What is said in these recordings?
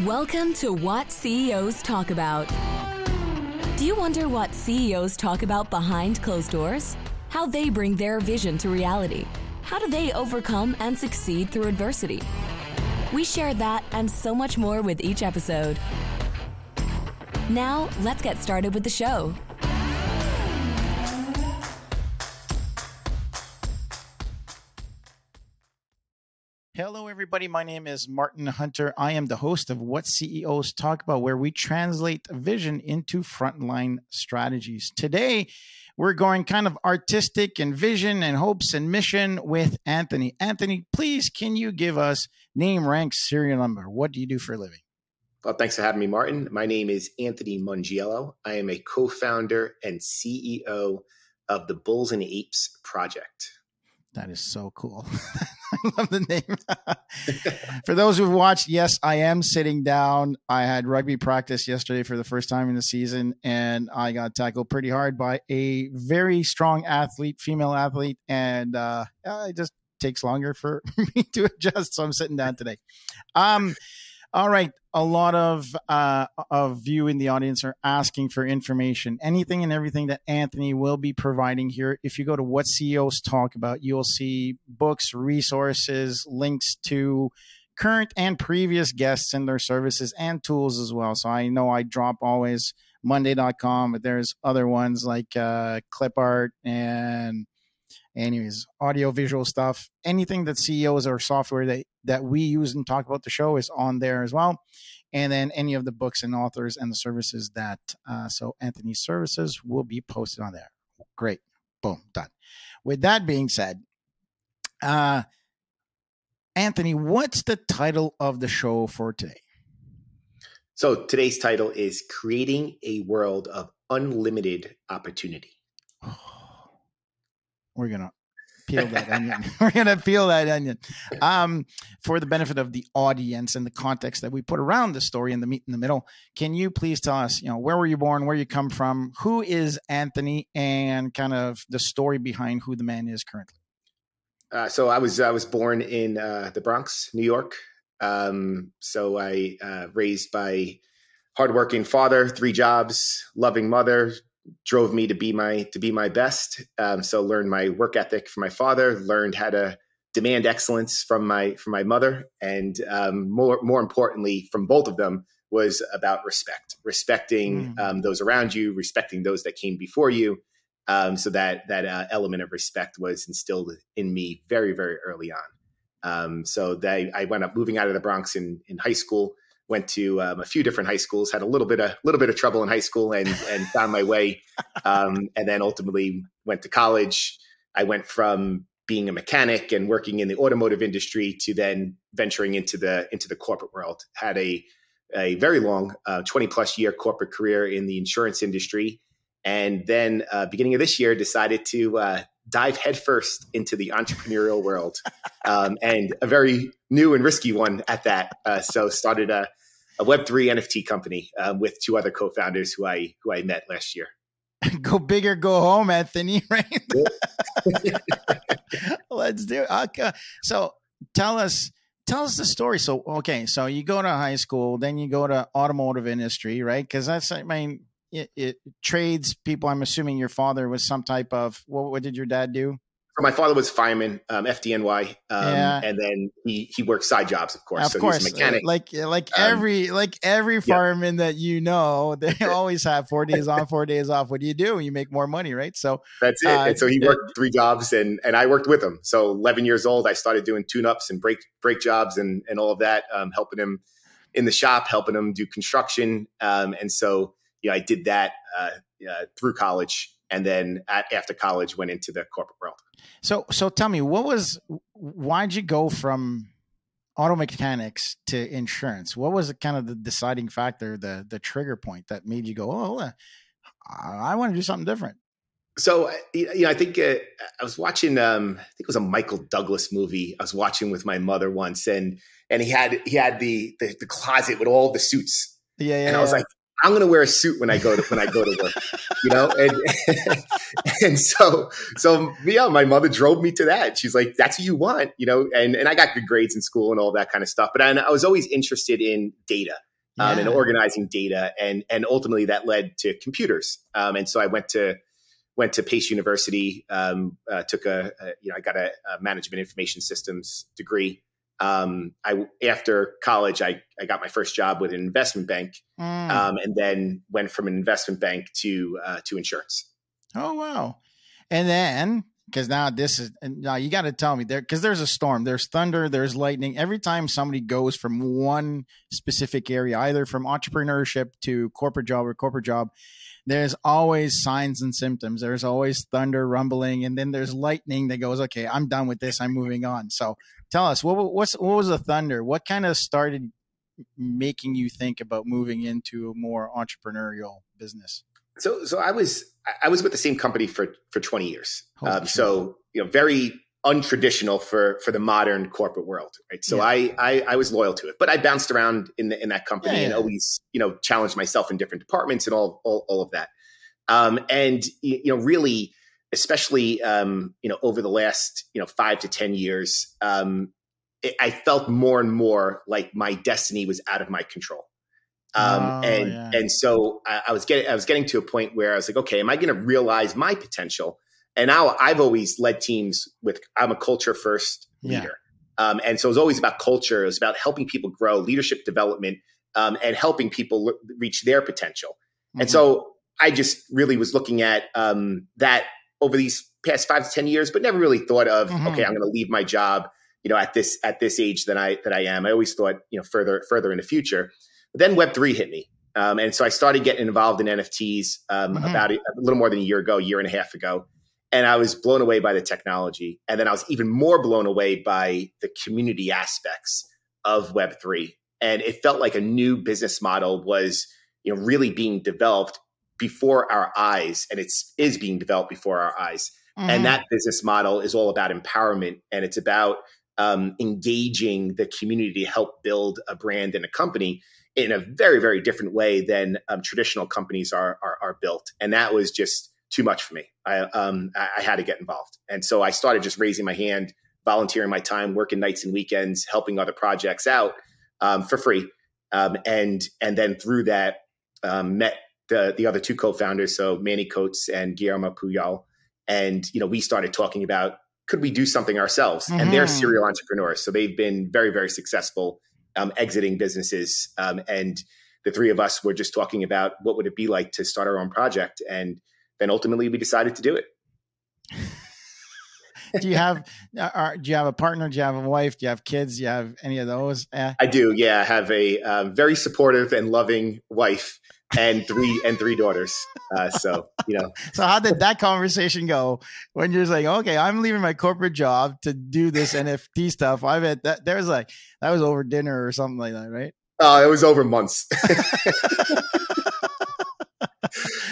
Welcome to What CEOs Talk About. Do you wonder what CEOs talk about behind closed doors? How they bring their vision to reality? How do they overcome and succeed through adversity? We share that and so much more with each episode. Now, let's get started with the show. Everybody. My name is Martin Hunter. I am the host of What CEOs Talk About, where we translate vision into frontline strategies. Today, we're going kind of artistic and vision and hopes and mission with Anthony. Anthony, please, can you give us name, rank, serial number? What do you do for a living? Well, thanks for having me, Martin. My name is Anthony Mongiello. I am a co founder and CEO of the Bulls and Apes Project. That is so cool. I love the name. for those who've watched, yes, I am sitting down. I had rugby practice yesterday for the first time in the season, and I got tackled pretty hard by a very strong athlete, female athlete, and uh, it just takes longer for me to adjust. So I'm sitting down today. Um, all right. A lot of uh, of you in the audience are asking for information. Anything and everything that Anthony will be providing here. If you go to what CEOs talk about, you'll see books, resources, links to current and previous guests and their services and tools as well. So I know I drop always Monday.com, but there's other ones like uh, Clipart and anyways audio visual stuff anything that ceos or software that that we use and talk about the show is on there as well. And then any of the books and authors and the services that uh, so anthony's services will be posted on there. Great. Boom. Done. With that being said uh anthony what's the title of the show for today? So today's title is creating a world of unlimited opportunity we're gonna peel that onion. We're gonna peel that onion. Um, for the benefit of the audience and the context that we put around the story and the meat in the middle, can you please tell us, you know, where were you born, where you come from, who is Anthony, and kind of the story behind who the man is currently? Uh, so I was I was born in uh, the Bronx, New York. Um, so I uh, raised by hardworking father, three jobs, loving mother, drove me to be my to be my best. Um, so learned my work ethic from my father, learned how to demand excellence from my from my mother, and um, more more importantly, from both of them was about respect, respecting mm. um, those around you, respecting those that came before you. Um, so that that uh, element of respect was instilled in me very very early on. Um, so they, I went up moving out of the Bronx in in high school went to um, a few different high schools, had a little bit of little bit of trouble in high school, and and found my way, um, and then ultimately went to college. I went from being a mechanic and working in the automotive industry to then venturing into the into the corporate world. Had a a very long, uh, twenty plus year corporate career in the insurance industry, and then uh, beginning of this year decided to uh, dive headfirst into the entrepreneurial world, um, and a very new and risky one at that. Uh, so started a a Web three NFT company um, with two other co-founders who I who I met last year. go big or go home, Anthony. Right? Let's do it. Okay. So tell us tell us the story. So okay, so you go to high school, then you go to automotive industry, right? Because that's I mean it, it, trades people. I'm assuming your father was some type of what, what did your dad do? My father was fireman, um, FDNY, um, yeah. and then he he worked side jobs, of course. Of so course, mechanic. like like um, every like every fireman yeah. that you know, they always have four days on, four days off. What do you do? You make more money, right? So that's it. Uh, and so he worked three jobs, and and I worked with him. So 11 years old, I started doing tune ups and brake brake jobs and and all of that, um, helping him in the shop, helping him do construction, um, and so you know I did that uh, uh, through college and then at, after college went into the corporate world. So, so tell me, what was why'd you go from auto mechanics to insurance? What was the, kind of the deciding factor, the the trigger point that made you go, oh, I want to do something different? So, you know, I think uh, I was watching. Um, I think it was a Michael Douglas movie. I was watching with my mother once, and and he had he had the the, the closet with all the suits. Yeah, yeah. And I was yeah. like, I'm going to wear a suit when I go to when I go to work, you know, and and so so yeah, my mother drove me to that. She's like, "That's what you want," you know, and and I got good grades in school and all that kind of stuff. But I, I was always interested in data um, yeah. and organizing data, and and ultimately that led to computers. Um, and so I went to went to Pace University, um, uh, took a, a, you know I got a, a management information systems degree um, I after college, I, I got my first job with an investment bank, mm. um, and then went from an investment bank to uh, to insurance. Oh wow! And then because now this is now you got to tell me there because there's a storm, there's thunder, there's lightning. Every time somebody goes from one specific area, either from entrepreneurship to corporate job or corporate job, there's always signs and symptoms. There's always thunder rumbling, and then there's lightning that goes, okay, I'm done with this. I'm moving on. So tell us what what's what was the thunder? What kind of started making you think about moving into a more entrepreneurial business? So so I was I was with the same company for for 20 years. Um, so you know very untraditional for for the modern corporate world right so yeah. I, I, I was loyal to it but i bounced around in the, in that company yeah, yeah. and always you know challenged myself in different departments and all all, all of that um, and you know really especially um, you know over the last you know five to ten years um, it, i felt more and more like my destiny was out of my control um, oh, and and so I, I was getting i was getting to a point where i was like okay am i going to realize my potential and now I've always led teams with, I'm a culture first leader. Yeah. Um, and so it was always about culture. It was about helping people grow, leadership development, um, and helping people l- reach their potential. Mm-hmm. And so I just really was looking at um, that over these past five to 10 years, but never really thought of, mm-hmm. okay, I'm going to leave my job, you know, at this, at this age that I, that I am. I always thought, you know, further, further in the future. But then Web3 hit me. Um, and so I started getting involved in NFTs um, mm-hmm. about a, a, little more than a year ago, a year and a half ago and I was blown away by the technology. And then I was even more blown away by the community aspects of Web3. And it felt like a new business model was, you know, really being developed before our eyes, and it's is being developed before our eyes. Mm-hmm. And that business model is all about empowerment, and it's about um, engaging the community to help build a brand and a company in a very, very different way than um, traditional companies are, are are built. And that was just too much for me. I, um, I had to get involved. And so I started just raising my hand, volunteering my time, working nights and weekends, helping other projects out um, for free. Um, and, and then through that, um, met the, the other two co-founders. So Manny Coates and Guillermo Puyol. And, you know, we started talking about, could we do something ourselves? Mm-hmm. And they're mm-hmm. serial entrepreneurs. So they've been very, very successful um, exiting businesses. Um, and the three of us were just talking about what would it be like to start our own project. And, then ultimately we decided to do it. do you have uh, do you have a partner? Do you have a wife? Do you have kids? Do you have any of those? Eh. I do. Yeah, I have a um, very supportive and loving wife and three and three daughters. Uh, so you know. So how did that conversation go when you're like, okay, I'm leaving my corporate job to do this NFT stuff? I bet that there was like that was over dinner or something like that, right? Oh, uh, it was over months.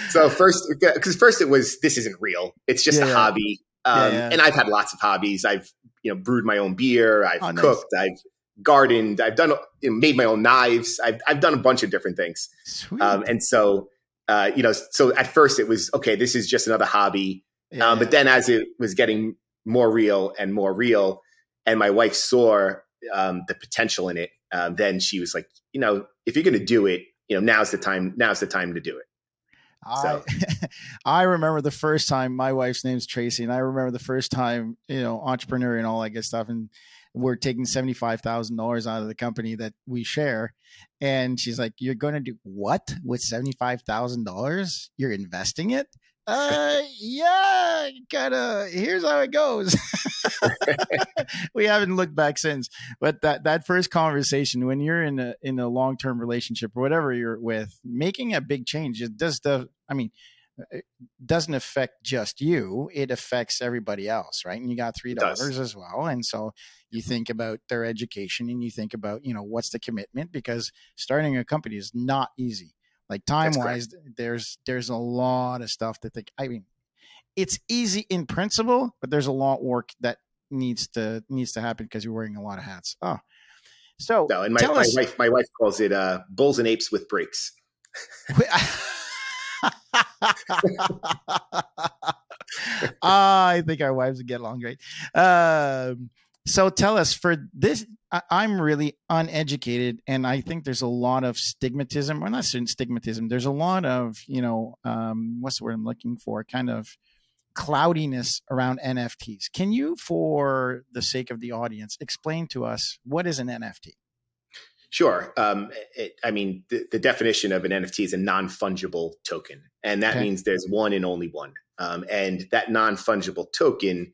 so first, because first it was this isn't real. It's just yeah, a yeah. hobby. Um, yeah, and I've had lots of hobbies. I've you know brewed my own beer. I've oh, cooked. Nice. I've gardened. I've done you know, made my own knives. I've I've done a bunch of different things. Um, and so uh, you know, so at first it was okay. This is just another hobby. Um, but then as it was getting more real and more real, and my wife saw um, the potential in it, um, then she was like, you know, if you're going to do it, you know, now's the time. Now's the time to do it. So. I I remember the first time my wife's name's Tracy, and I remember the first time you know entrepreneur and all that good stuff, and we're taking seventy five thousand dollars out of the company that we share, and she's like, "You're going to do what with seventy five thousand dollars? You're investing it?" uh yeah kind of here's how it goes we haven't looked back since but that that first conversation when you're in a in a long-term relationship or whatever you're with making a big change it does the i mean it doesn't affect just you it affects everybody else right and you got three daughters as well and so you think about their education and you think about you know what's the commitment because starting a company is not easy like time wise, there's there's a lot of stuff to think. I mean, it's easy in principle, but there's a lot of work that needs to needs to happen because you're wearing a lot of hats. Oh, so no, and my, my wife my wife calls it uh, bulls and apes with brakes. I think our wives would get along great. Um, so tell us for this, I, I'm really uneducated, and I think there's a lot of stigmatism, or not stigmatism. There's a lot of you know, um, what's the word I'm looking for? Kind of cloudiness around NFTs. Can you, for the sake of the audience, explain to us what is an NFT? Sure. Um, it, I mean, the, the, definition of an NFT is a non fungible token, and that okay. means there's one and only one. Um, and that non fungible token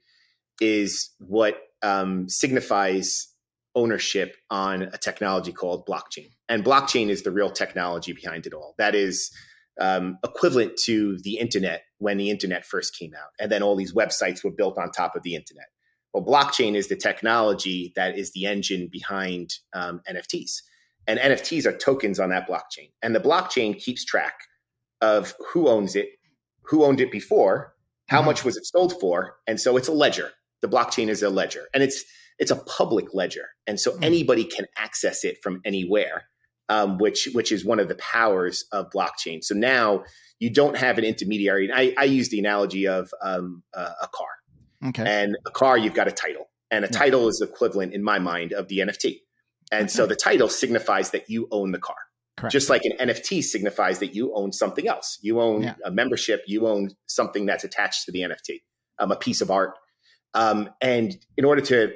is what um, signifies ownership on a technology called blockchain. And blockchain is the real technology behind it all. That is um, equivalent to the internet when the internet first came out. And then all these websites were built on top of the internet. Well, blockchain is the technology that is the engine behind um, NFTs. And NFTs are tokens on that blockchain. And the blockchain keeps track of who owns it, who owned it before, how mm-hmm. much was it sold for. And so it's a ledger. The blockchain is a ledger. And it's it's a public ledger. And so mm-hmm. anybody can access it from anywhere um, which which is one of the powers of blockchain. So now you don't have an intermediary. I, I use the analogy of um, uh, a car. Okay. And a car, you've got a title, and a yeah. title is equivalent in my mind of the NFT. And okay. so the title signifies that you own the car. Correct. Just like an NFT signifies that you own something else. You own yeah. a membership. You own something that's attached to the NFT, um, a piece of art. Um, and in order to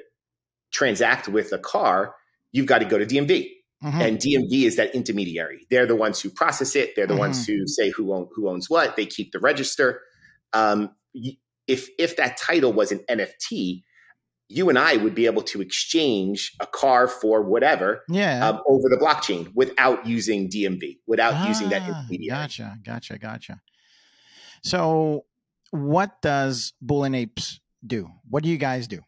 transact with a car, you've got to go to DMV. Mm-hmm. And DMV is that intermediary. They're the ones who process it. They're the mm-hmm. ones who say who own, who owns what. They keep the register. Um, if if that title was an NFT, you and I would be able to exchange a car for whatever yeah. Um, over the blockchain without using DMV, without ah, using that ah, intermediary. Gotcha, gotcha, gotcha. So, what does Bull and Apes do? What do you guys do?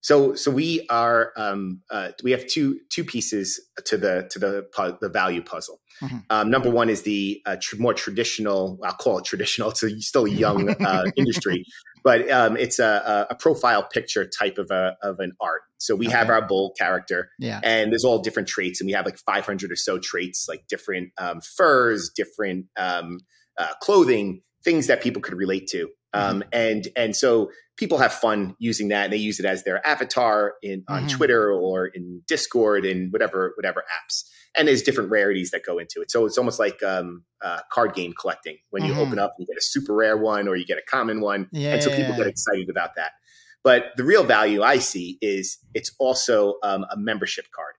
So, so we are um, uh, we have two two pieces to the to the the value puzzle. Mm-hmm. Um, number one is the uh, tr- more traditional. I'll call it traditional. It's a, still a young uh, industry, but um, it's a, a, profile picture type of a of an art. So we okay. have our bull character, yeah, and there's all different traits, and we have like 500 or so traits, like different um, furs, different um, uh, clothing, things that people could relate to. Um, mm-hmm. and and so people have fun using that and they use it as their avatar in on mm-hmm. Twitter or in Discord and whatever whatever apps. And there's different rarities that go into it. So it's almost like um, uh, card game collecting. When you mm-hmm. open up, you get a super rare one or you get a common one, yeah. and so people get excited about that. But the real value I see is it's also um, a membership card.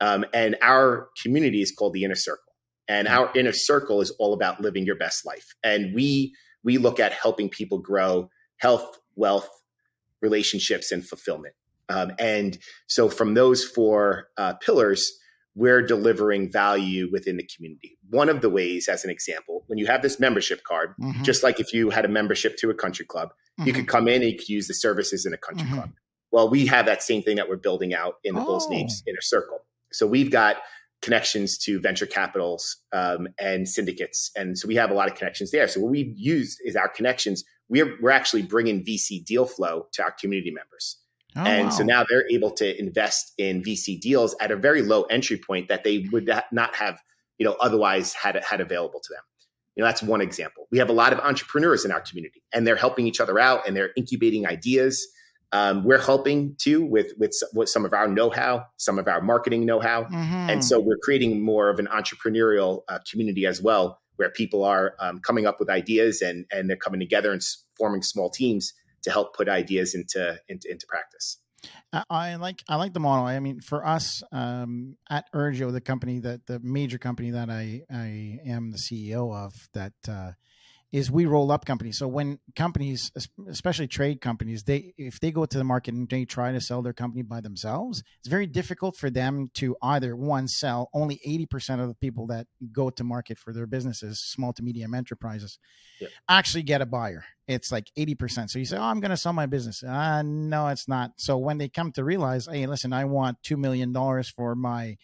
Um, and our community is called the Inner Circle. And mm-hmm. our inner circle is all about living your best life. And we we look at helping people grow health, wealth, relationships, and fulfillment. Um, and so, from those four uh, pillars, we're delivering value within the community. One of the ways, as an example, when you have this membership card, mm-hmm. just like if you had a membership to a country club, mm-hmm. you could come in and you could use the services in a country mm-hmm. club. Well, we have that same thing that we're building out in the oh. Bulls and Apes Inner Circle. So we've got connections to venture capitals um, and syndicates. And so we have a lot of connections there. So what we've used is our connections. We're, we're actually bringing VC deal flow to our community members. Oh, and wow. so now they're able to invest in VC deals at a very low entry point that they would not have, you know, otherwise had had available to them. You know, that's one example. We have a lot of entrepreneurs in our community, and they're helping each other out, and they're incubating ideas. Um, we're helping too with, with, with some of our know-how, some of our marketing know-how, mm-hmm. and so we're creating more of an entrepreneurial uh, community as well, where people are um, coming up with ideas and and they're coming together and forming small teams to help put ideas into into, into practice. I like I like the model. I mean, for us um, at Urgio, the company that the major company that I I am the CEO of, that uh, is we roll up companies. So when companies, especially trade companies, they if they go to the market and they try to sell their company by themselves, it's very difficult for them to either one sell only 80% of the people that go to market for their businesses, small to medium enterprises, yeah. actually get a buyer. It's like 80%. So you say, "Oh, I'm going to sell my business." Uh, no, it's not. So when they come to realize, "Hey, listen, I want 2 million dollars for my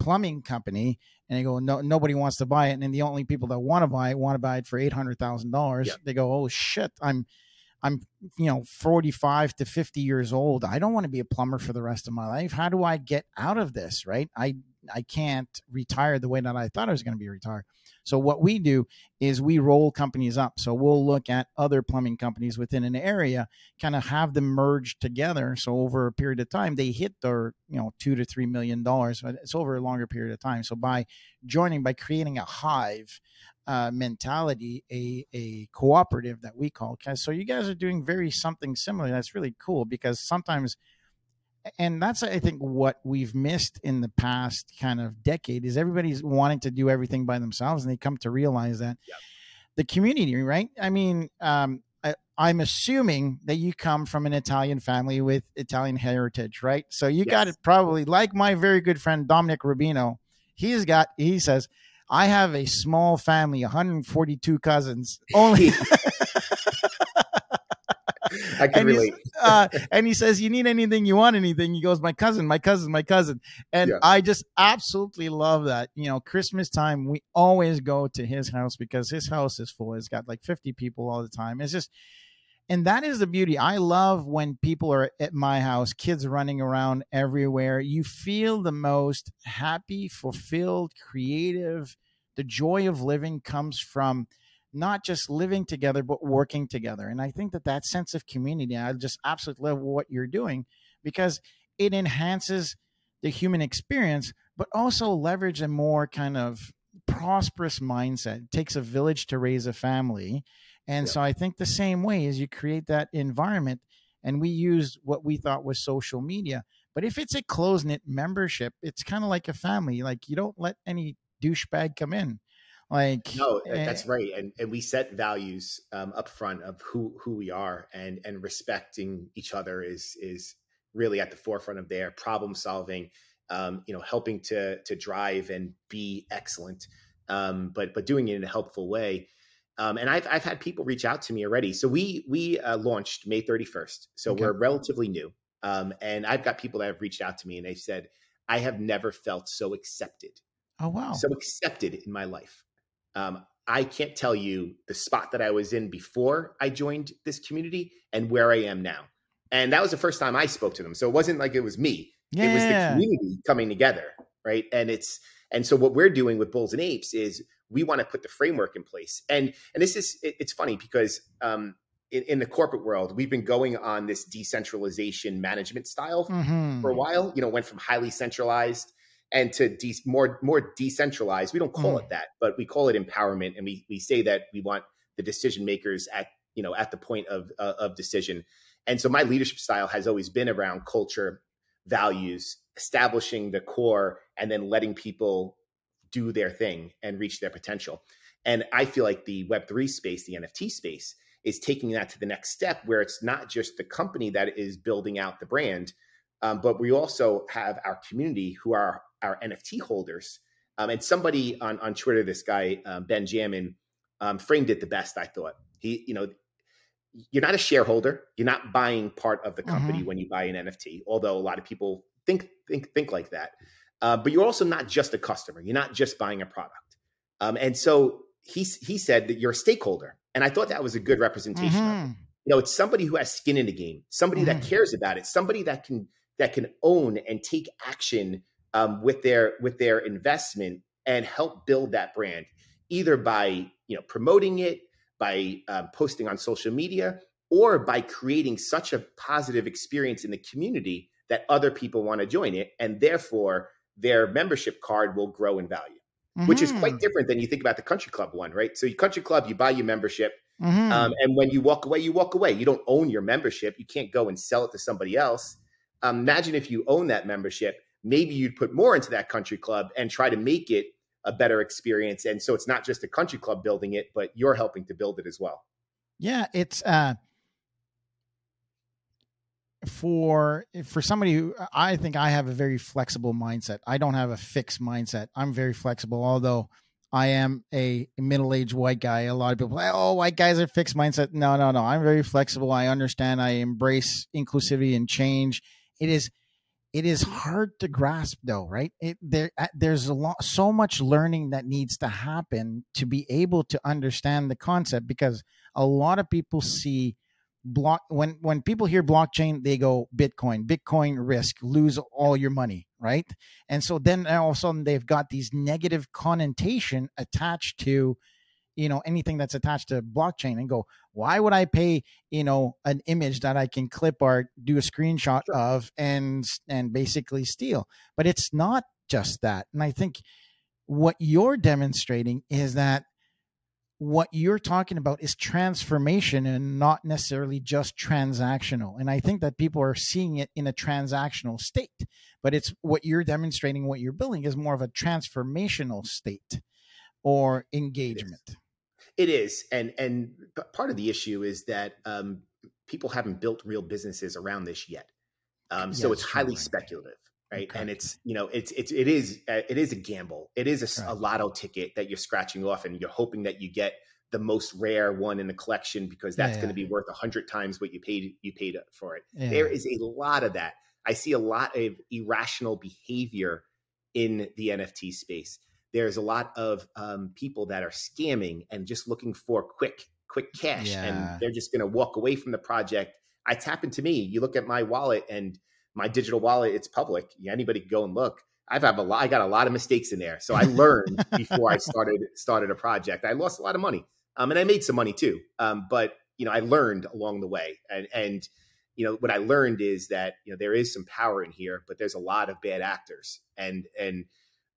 plumbing company and they go, no, nobody wants to buy it, and then the only people that want to buy it want to buy it for eight hundred thousand dollars. They go, oh shit, I'm, I'm, you know, 45 to 50 years old. I don't want to be a plumber for the rest of my life. How do I get out of this? Right. I, I can't retire the way that I thought I was going to be retired. So what we do is we roll companies up. So we'll look at other plumbing companies within an area, kind of have them merge together. So over a period of time, they hit their, you know, two to three million dollars. But it's over a longer period of time. So by joining, by creating a hive, uh, mentality, a a cooperative that we call. So you guys are doing very something similar. That's really cool because sometimes, and that's I think what we've missed in the past kind of decade is everybody's wanting to do everything by themselves, and they come to realize that yep. the community, right? I mean. Um, I, am assuming that you come from an Italian family with Italian heritage, right? So you yes. got it probably like my very good friend Dominic Rubino. He's got, he says, I have a small family, 142 cousins. Only. I can and relate. Uh, and he says, "You need anything? You want anything?" He goes, "My cousin, my cousin, my cousin." And yeah. I just absolutely love that. You know, Christmas time, we always go to his house because his house is full. It's got like 50 people all the time. It's just and that is the beauty. I love when people are at my house, kids running around everywhere. You feel the most happy, fulfilled, creative. The joy of living comes from not just living together, but working together. And I think that that sense of community, I just absolutely love what you're doing because it enhances the human experience, but also leverage a more kind of prosperous mindset. It takes a village to raise a family and yeah. so I think the same way is you create that environment and we use what we thought was social media. But if it's a close knit membership, it's kind of like a family. Like you don't let any douchebag come in. Like no, that's eh, right. And and we set values um, up front of who who we are, and and respecting each other is is really at the forefront of their problem solving. Um, you know, helping to to drive and be excellent, um, but but doing it in a helpful way. Um, and I've I've had people reach out to me already. So we we uh, launched May 31st. So okay. we're relatively new. Um, and I've got people that have reached out to me and they said, I have never felt so accepted. Oh wow. So accepted in my life. Um, I can't tell you the spot that I was in before I joined this community and where I am now. And that was the first time I spoke to them. So it wasn't like it was me. Yeah. It was the community coming together, right? And it's and so what we're doing with Bulls and Apes is we want to put the framework in place. And and this is it, it's funny because um, in, in, the corporate world, we've been going on this decentralization management style mm-hmm. for a while. You know, went from highly centralized and to de- more more decentralized. We don't call mm. it that, but we call it empowerment, and we we say that we want the decision makers at you know at the point of uh, of decision. And so my leadership style has always been around culture, values, establishing the core, and then letting people do their thing and reach their potential. And I feel like the Web3 space, the NFT space, is taking that to the next step where it's not just the company that is building out the brand, um, but we also have our community who are our NFT holders. Um, and somebody on, on Twitter, this guy, um, Benjamin, um, framed it the best, I thought. He, you know, you're not a shareholder. You're not buying part of the company mm-hmm. when you buy an NFT, although a lot of people think think think like that. Uh, but you're also not just a customer. You're not just buying a product. Um, and so he he said that you're a stakeholder, and I thought that was a good representation mm-hmm. of it. You know, it's somebody who has skin in the game, somebody mm-hmm. that cares about it, somebody that can that can own and take action um, with their with their investment and help build that brand, either by you know promoting it, by uh, posting on social media, or by creating such a positive experience in the community that other people want to join it, and therefore their membership card will grow in value, mm-hmm. which is quite mm-hmm. different than you think about the country club one, right? So, your country club, you buy your membership. Mm-hmm. Um, and when you walk away, you walk away. You don't own your membership. You can't go and sell it to somebody else. Um, imagine if you own that membership, maybe you'd put more into that country club and try to make it a better experience. And so it's not just a country club building it, but you're helping to build it as well. Yeah, it's uh for for somebody who I think I have a very flexible mindset. I don't have a fixed mindset. I'm very flexible, although I am a middle-aged white guy. A lot of people, say, oh, white guys are fixed mindset. No, no, no. I'm very flexible. I understand. I embrace inclusivity and change. It is, it is hard to grasp, though, right? It, there, uh, there's a lot, so much learning that needs to happen to be able to understand the concept because a lot of people see block when when people hear blockchain they go bitcoin bitcoin risk lose all your money right and so then all of a sudden they've got these negative connotation attached to you know anything that's attached to blockchain and go why would i pay you know an image that i can clip art do a screenshot sure. of and and basically steal but it's not just that and i think what you're demonstrating is that what you're talking about is transformation and not necessarily just transactional. And I think that people are seeing it in a transactional state, but it's what you're demonstrating, what you're building is more of a transformational state or engagement. It is, and and part of the issue is that um, people haven't built real businesses around this yet. Um, so it's highly right. speculative right okay. and it's you know it's it's it is uh, it is a gamble it is a, right. a, lotto ticket that you're scratching off and you're hoping that you get the most rare one in the collection because that's yeah, yeah. going to be worth a hundred times what you paid you paid for it yeah. there is a lot of that i see a lot of irrational behavior in the nft space there's a lot of um, people that are scamming and just looking for quick quick cash and they're just going to walk away from the project i happened to me you look at my wallet and my digital wallet, it's public. Anybody can go and look. I've have a lot. I got a lot of mistakes in there, so I learned before I started started a project. I lost a lot of money, um, and I made some money too. Um, but you know, I learned along the way, and and you know what I learned is that you know there is some power in here, but there's a lot of bad actors, and and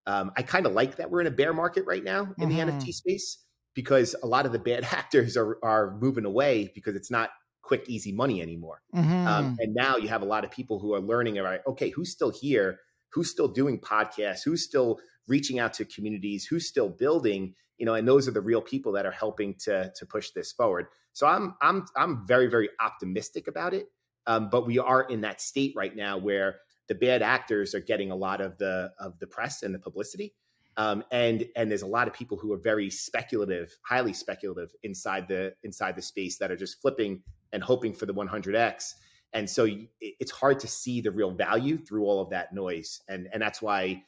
um, I kind of like that we're in a bear market right now in mm-hmm. the NFT space because a lot of the bad actors are are moving away because it's not quick, easy money anymore. Um, mm-hmm. Um, and now you have a lot of people who are learning about, okay, who's still here? Who's still doing podcasts? Who's still reaching out to communities? Who's still building? You know, and those are the real people that are helping to to push this forward. So I'm I'm I'm very very optimistic about it. Um, but we are in that state right now where the bad actors are getting a lot of the of the press and the publicity. Um, and and there's a lot of people who are very speculative, highly speculative inside the inside the space that are just flipping and hoping for the 100x and so it's hard to see the real value through all of that noise. And and that's why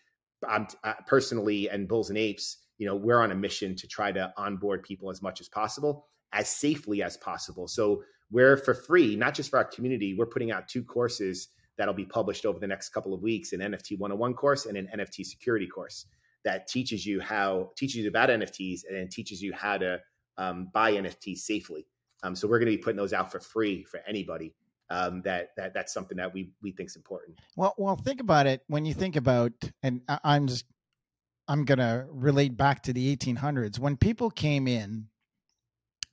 i'm uh, personally and bulls and apes you know we're on a mission to try to onboard people as much as possible as safely as possible. So we're for free not just for our community we're putting out two courses that'll be published over the next couple of weeks an nft 101 course and an nft security course that teaches you how teaches you about nfts and teaches you how to um, buy nfts safely um, so we're going to be putting those out for free for anybody. Um, that that that's something that we we think is important. Well, well, think about it. When you think about, and I'm just I'm going to relate back to the 1800s when people came in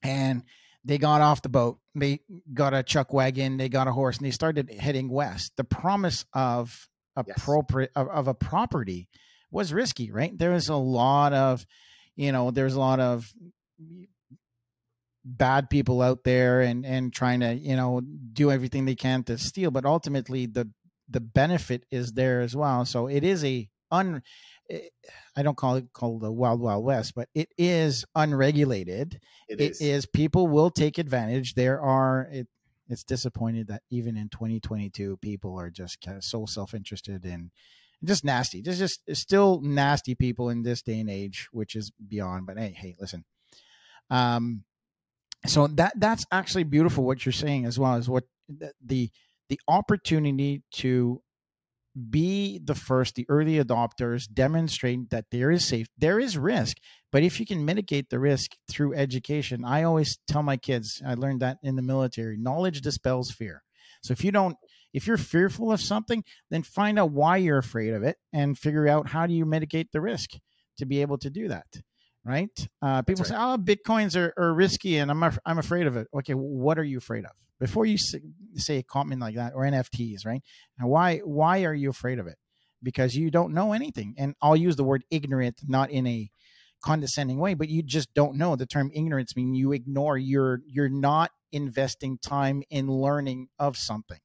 and they got off the boat, they got a chuck wagon, they got a horse, and they started heading west. The promise of appropriate yes. of, of a property was risky, right? There was a lot of, you know, there's a lot of bad people out there and and trying to you know do everything they can to steal but ultimately the the benefit is there as well so it is a un I don't call it called the wild wild west, but it is unregulated. it is. is. people will take advantage. There are it, it's disappointed that even in 2022 people are just kind of so self-interested and just nasty. There's just still nasty people in this day and age, which is beyond. But hey, hey, listen. Um, so that that's actually beautiful what you're saying as well as what the the opportunity to be the first the early adopters demonstrate that there is safe there is risk but if you can mitigate the risk through education i always tell my kids i learned that in the military knowledge dispels fear so if you don't if you're fearful of something then find out why you're afraid of it and figure out how do you mitigate the risk to be able to do that right? Uh, people right. say, "Oh, bitcoins are, are risky, and I'm af- I'm afraid of it." Okay, what are you afraid of? Before you say, a comment like that or NFTs, right? And why why are you afraid of it? Because you don't know anything, and I'll use the word ignorant, not in a condescending way, but you just don't know. The term ignorance means you ignore. You're you're not investing time in learning of something.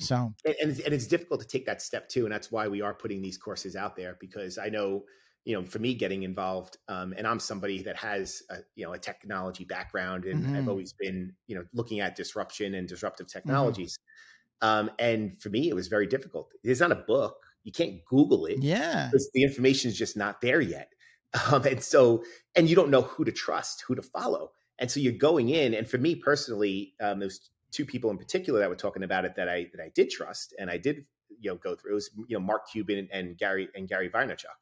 So, and, and, and it's difficult to take that step too, and that's why we are putting these courses out there because I know you know, for me getting involved, um, and I'm somebody that has a, you know a technology background, and mm-hmm. I've always been you know looking at disruption and disruptive mm-hmm. technologies. Mm-hmm. Um, and for me, it was very difficult. It's not a book; you can't Google it. Yeah, the information is just not there yet. Um, and so, and you don't know who to trust, who to follow. And so you're going in, and for me personally, um, there's two people in particular that were talking about it that I that I did trust and I did you know go through. It was you know Mark Cuban and Gary and Gary Vaynerchuk,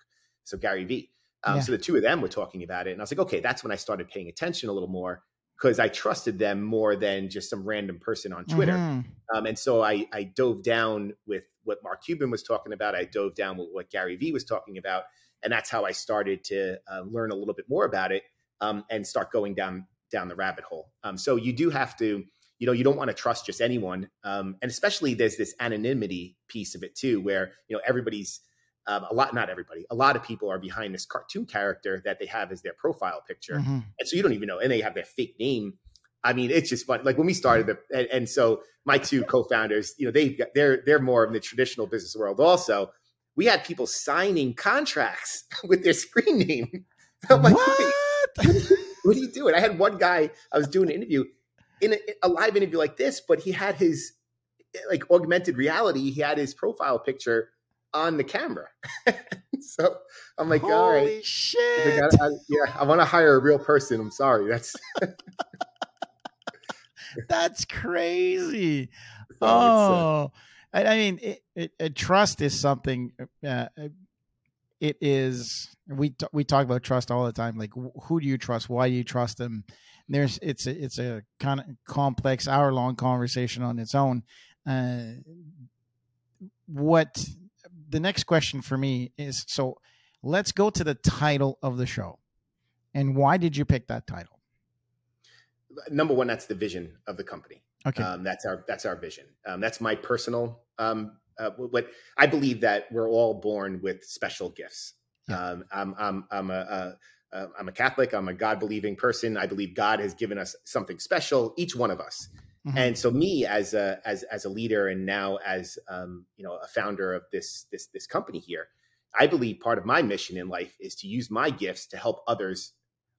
so Gary V. Um, yeah. So the two of them were talking about it, and I was like, okay, that's when I started paying attention a little more because I trusted them more than just some random person on Twitter. Mm-hmm. Um, and so I, I dove down with what Mark Cuban was talking about. I dove down with what Gary Vee was talking about. And that's how I started to uh, learn a little bit more about it um, and start going down down the rabbit hole. Um, so you do have to, you know, you don't want to trust just anyone. Um, and especially there's this anonymity piece of it too, where, you know, everybody's um, a lot, not everybody, a lot of people are behind this cartoon character that they have as their profile picture. Mm-hmm. And so you don't even know, and they have their fake name. I mean, it's just fun. Like when we started, the, and, and so my two co-founders, you know, they they're they're more in the traditional business world. Also, we had people signing contracts with their screen name. Like, what? what are you doing? I had one guy. I was doing an interview in a, a live interview like this, but he had his like augmented reality. He had his profile picture on the camera. so I'm like, Holy all right, shit. I I, yeah, I want to hire a real person. I'm sorry. That's that's crazy. So oh, I, I, mean, it, it, it, trust is something. Uh, uh it is. We t- we talk about trust all the time. Like, who do you trust? Why do you trust them? there's it's a it's a kind of complex hour long conversation on its own. Uh, what the next question for me is so let's go to the title of the show. And why did you pick that title? Number one, that's the vision of the company. Okay, um, that's our that's our vision. Um, that's my personal. Um, uh, what I believe that we're all born with special gifts. Yeah. Um, I'm I'm I'm a, a, I'm a Catholic. I'm a God believing person. I believe God has given us something special, each one of us. Mm-hmm. And so, me as a as as a leader, and now as um, you know a founder of this this this company here, I believe part of my mission in life is to use my gifts to help others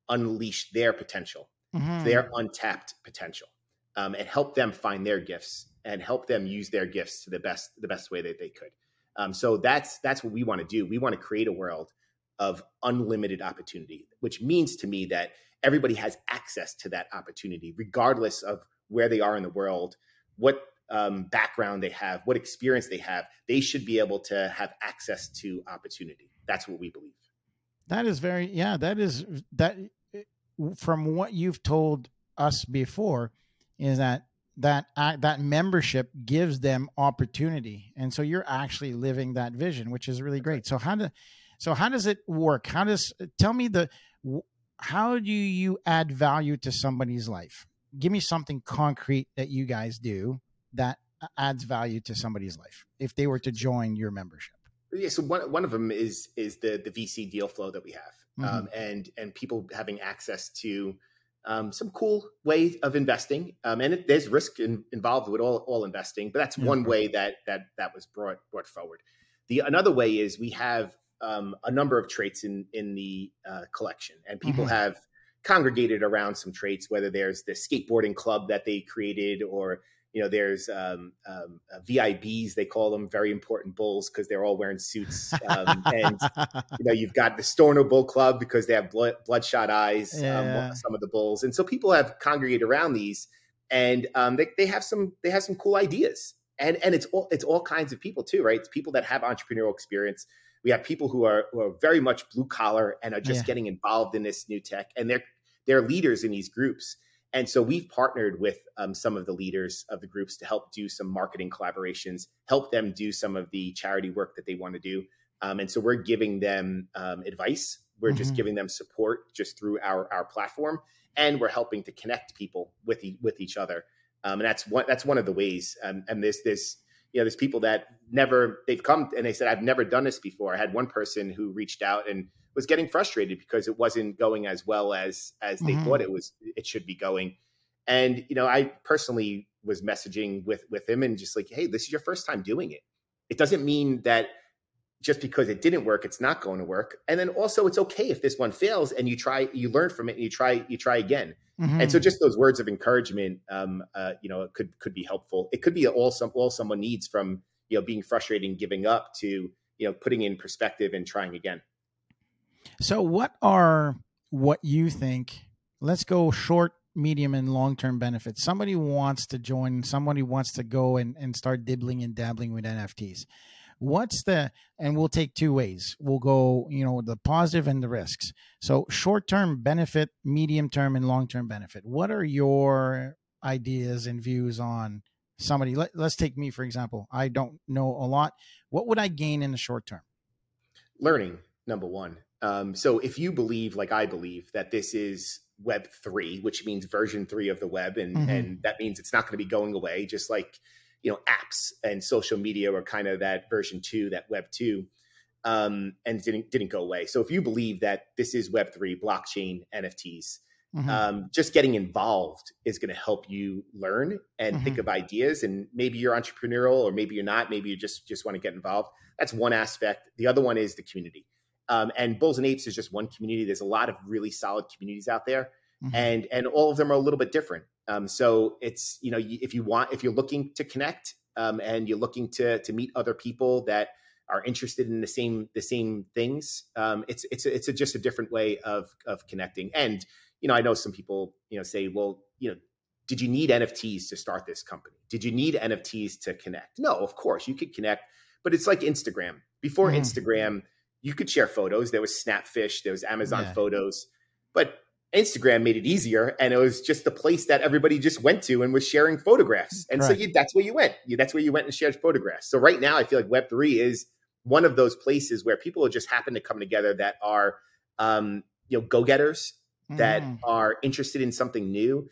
unleash their potential, mm-hmm. their untapped potential, um, and help them find their gifts and help them use their gifts to the best the best way that they could. Um, so that's that's what we want to do. We want to create a world of unlimited opportunity, which means to me that everybody has access to that opportunity, regardless of where they are in the world, what um, background they have, what experience they have, they should be able to have access to opportunity. That's what we believe. That is very, yeah, that is that from what you've told us before is that that uh, that membership gives them opportunity and so you're actually living that vision which is really great so how do so how does it work how does tell me the how do you add value to somebody's life give me something concrete that you guys do that adds value to somebody's life if they were to join your membership. Yeah, so one one of them is is the the VC deal flow that we have, mm-hmm. um, and and people having access to um, some cool way of investing, um, and it, there's risk in, involved with all all investing, but that's one way that that that was brought brought forward. The another way is we have um, a number of traits in in the uh, collection, and people mm-hmm. have congregated around some traits, whether there's the skateboarding club that they created or you know there's um, um, uh, VIBs they call them very important bulls because they're all wearing suits um, and you know you've got the Stoner Bull Club because they have blood, bloodshot eyes um, yeah. some of the bulls and so people have congregated around these and um, they, they have some they have some cool ideas and and it's all it's all kinds of people too right it's people that have entrepreneurial experience we have people who are, who are very much blue collar and are just yeah. getting involved in this new tech and they're they're leaders in these groups. And so we've partnered with um, some of the leaders of the groups to help do some marketing collaborations, help them do some of the charity work that they want to do. Um, and so we're giving them um, advice. We're mm-hmm. just giving them support just through our our platform, and we're helping to connect people with e- with each other. Um, and that's one that's one of the ways. Um, and this this you know there's people that never they've come and they said I've never done this before. I had one person who reached out and was getting frustrated because it wasn't going as well as as they mm-hmm. thought it was it should be going. And you know i personally was messaging with with him and just like hey this is your first time doing it. It doesn't mean that just because it didn't work it's not going to work. And then also it's okay if this one fails and you try you learn from it and you try you try again. Mm-hmm. and so just those words of encouragement um uh you know could could be helpful. It could be all some all someone needs from you know being frustrated and giving up to you know putting in perspective and trying again so, what are what you think? Let's go short, medium and long term benefits. Somebody wants to join, somebody wants to go and, and start dibbling and dabbling with NFTs. What's the, and we'll take two ways. We'll go, you know, the positive and the risks. So short term benefit, medium term, and long term benefit. What are your ideas and views on somebody? Let, let's take me, for example. I don't know a lot. What would I gain in the short term? Learning, number one. Um, so if you believe, like I believe, that this is Web three, which means version three of the web, and mm-hmm. and that means it's not going to be going away. Just like you know, apps and social media were kind of that version two, that Web two, um, and didn't didn't go away. So if you believe that this is Web three, blockchain, NFTs, mm-hmm. um, just getting involved is going to help you learn and mm-hmm. think of ideas. And maybe you're entrepreneurial, or maybe you're not. Maybe you just just want to get involved. That's one aspect. The other one is the community. Um, and Bulls and Apes is just one community. There's a lot of really solid communities out there, mm-hmm. and and all of them are a little bit different. Um, so it's you know if you want if you're looking to connect um, and you're looking to to meet other people that are interested in the same the same things, um, it's it's a, it's a, just a different way of of connecting. And you know I know some people you know say well you know did you need NFTs to start this company? Did you need NFTs to connect? No, of course you could connect, but it's like Instagram. Before mm. Instagram you could share photos. There was Snapfish, there was Amazon yeah. Photos, but Instagram made it easier, and it was just the place that everybody just went to and was sharing photographs. And right. so you, that's where you went. You, that's where you went and shared photographs. So right now, I feel like Web three is one of those places where people just happen to come together that are, um, you know, go getters mm. that are interested in something new,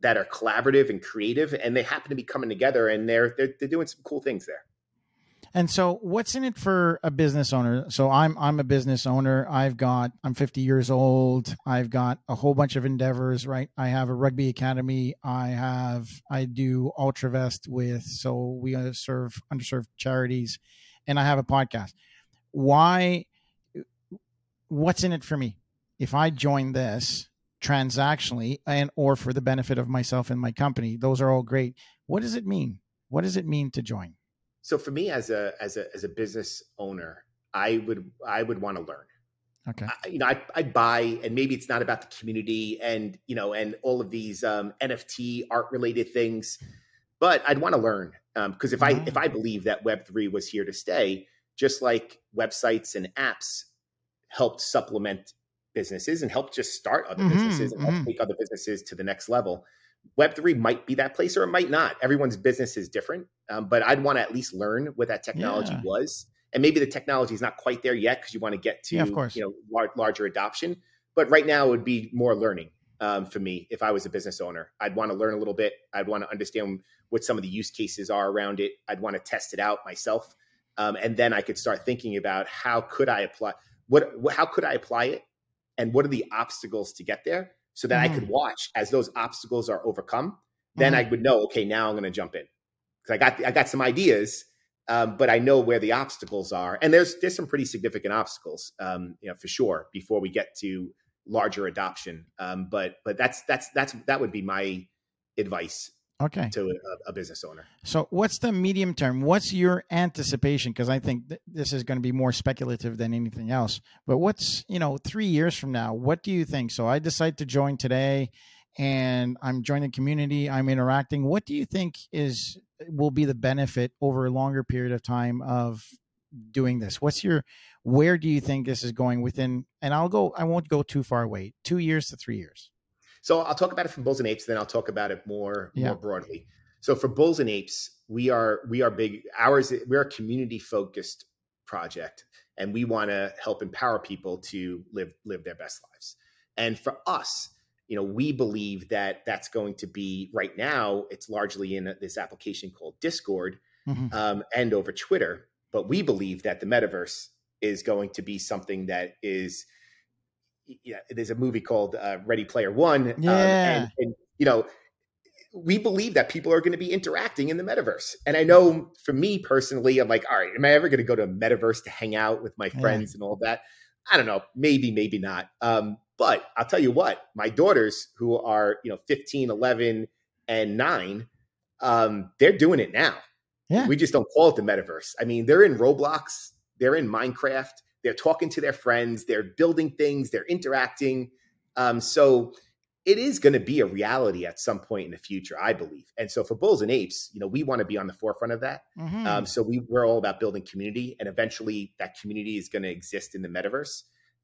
that are collaborative and creative, and they happen to be coming together, and they're they're, they're doing some cool things there. And so what's in it for a business owner? So I'm I'm a business owner. I've got I'm 50 years old. I've got a whole bunch of endeavors, right? I have a rugby academy. I have I do Ultravest with so we serve underserved charities and I have a podcast. Why what's in it for me? If I join this transactionally and or for the benefit of myself and my company, those are all great. What does it mean? What does it mean to join? So for me as a as a as a business owner, I would I would want to learn. Okay. I, you know, I I buy, and maybe it's not about the community and you know and all of these um, NFT art related things, but I'd want to learn because um, if mm-hmm. I if I believe that Web three was here to stay, just like websites and apps helped supplement businesses and help just start other mm-hmm, businesses and help mm-hmm. take other businesses to the next level. Web3 might be that place or it might not. Everyone's business is different. Um, but I'd want to at least learn what that technology yeah. was. And maybe the technology is not quite there yet because you want to get to yeah, of course. you know lar- larger adoption. But right now it would be more learning um, for me if I was a business owner. I'd want to learn a little bit. I'd want to understand what some of the use cases are around it. I'd want to test it out myself, um, and then I could start thinking about how could I apply what how could I apply it, and what are the obstacles to get there so that mm-hmm. I could mm-hmm. watch as those obstacles are overcome. Then mm-hmm. I would know, okay, now I'm going to jump in because I got I got some ideas, um, but I know where the obstacles are, and there's there's some pretty significant obstacles, um, you know, for sure before we get to larger adoption. Um, but but that's that's that's that would be my advice okay. to a, a, business owner. So what's the medium term? What's your anticipation? Because i think th- this is going to be more speculative than anything else. But what's you know three years from now what do you think? So i decide to join today and i'm joining the community i'm interacting. What do you think is will be the benefit over a longer period of time of doing this? What's your where do you think this is going within and i'll go i won't go too far away two years to three years so I'll talk about it from Bulls and Apes, then I'll talk about it more yeah. more broadly. So for Bulls and Apes, we are we are big. Ours we're a community focused project, and we want to help empower people to live live their best lives. And for us, you know, we believe that that's going to be right now. It's largely in this application called Discord mm-hmm. um, and over Twitter. But we believe that the metaverse is going to be something that is yeah, there's a movie called uh, Ready Player One. Yeah. Um, and, and, you know, we believe that people are going to be interacting in the metaverse. And I know for me personally, I'm like, all right, am I ever going to go to a metaverse to hang out with my friends yeah. and all that? I don't know. Maybe, maybe not. Um, but I'll tell you what, my daughters who are, you know, 15, 11, and nine, um, they're doing it now. Yeah. We just don't call it the metaverse. I mean, they're in Roblox, they're in Minecraft, they're talking to their friends, they're building things, they're interacting. Um, so it is going to be a reality at some point in the future, I believe. And so for Bulls and Apes, you know, we want to be on the forefront of that. Mm-hmm. Um, so we, we're all about building community, and eventually that community is going to exist in the metaverse.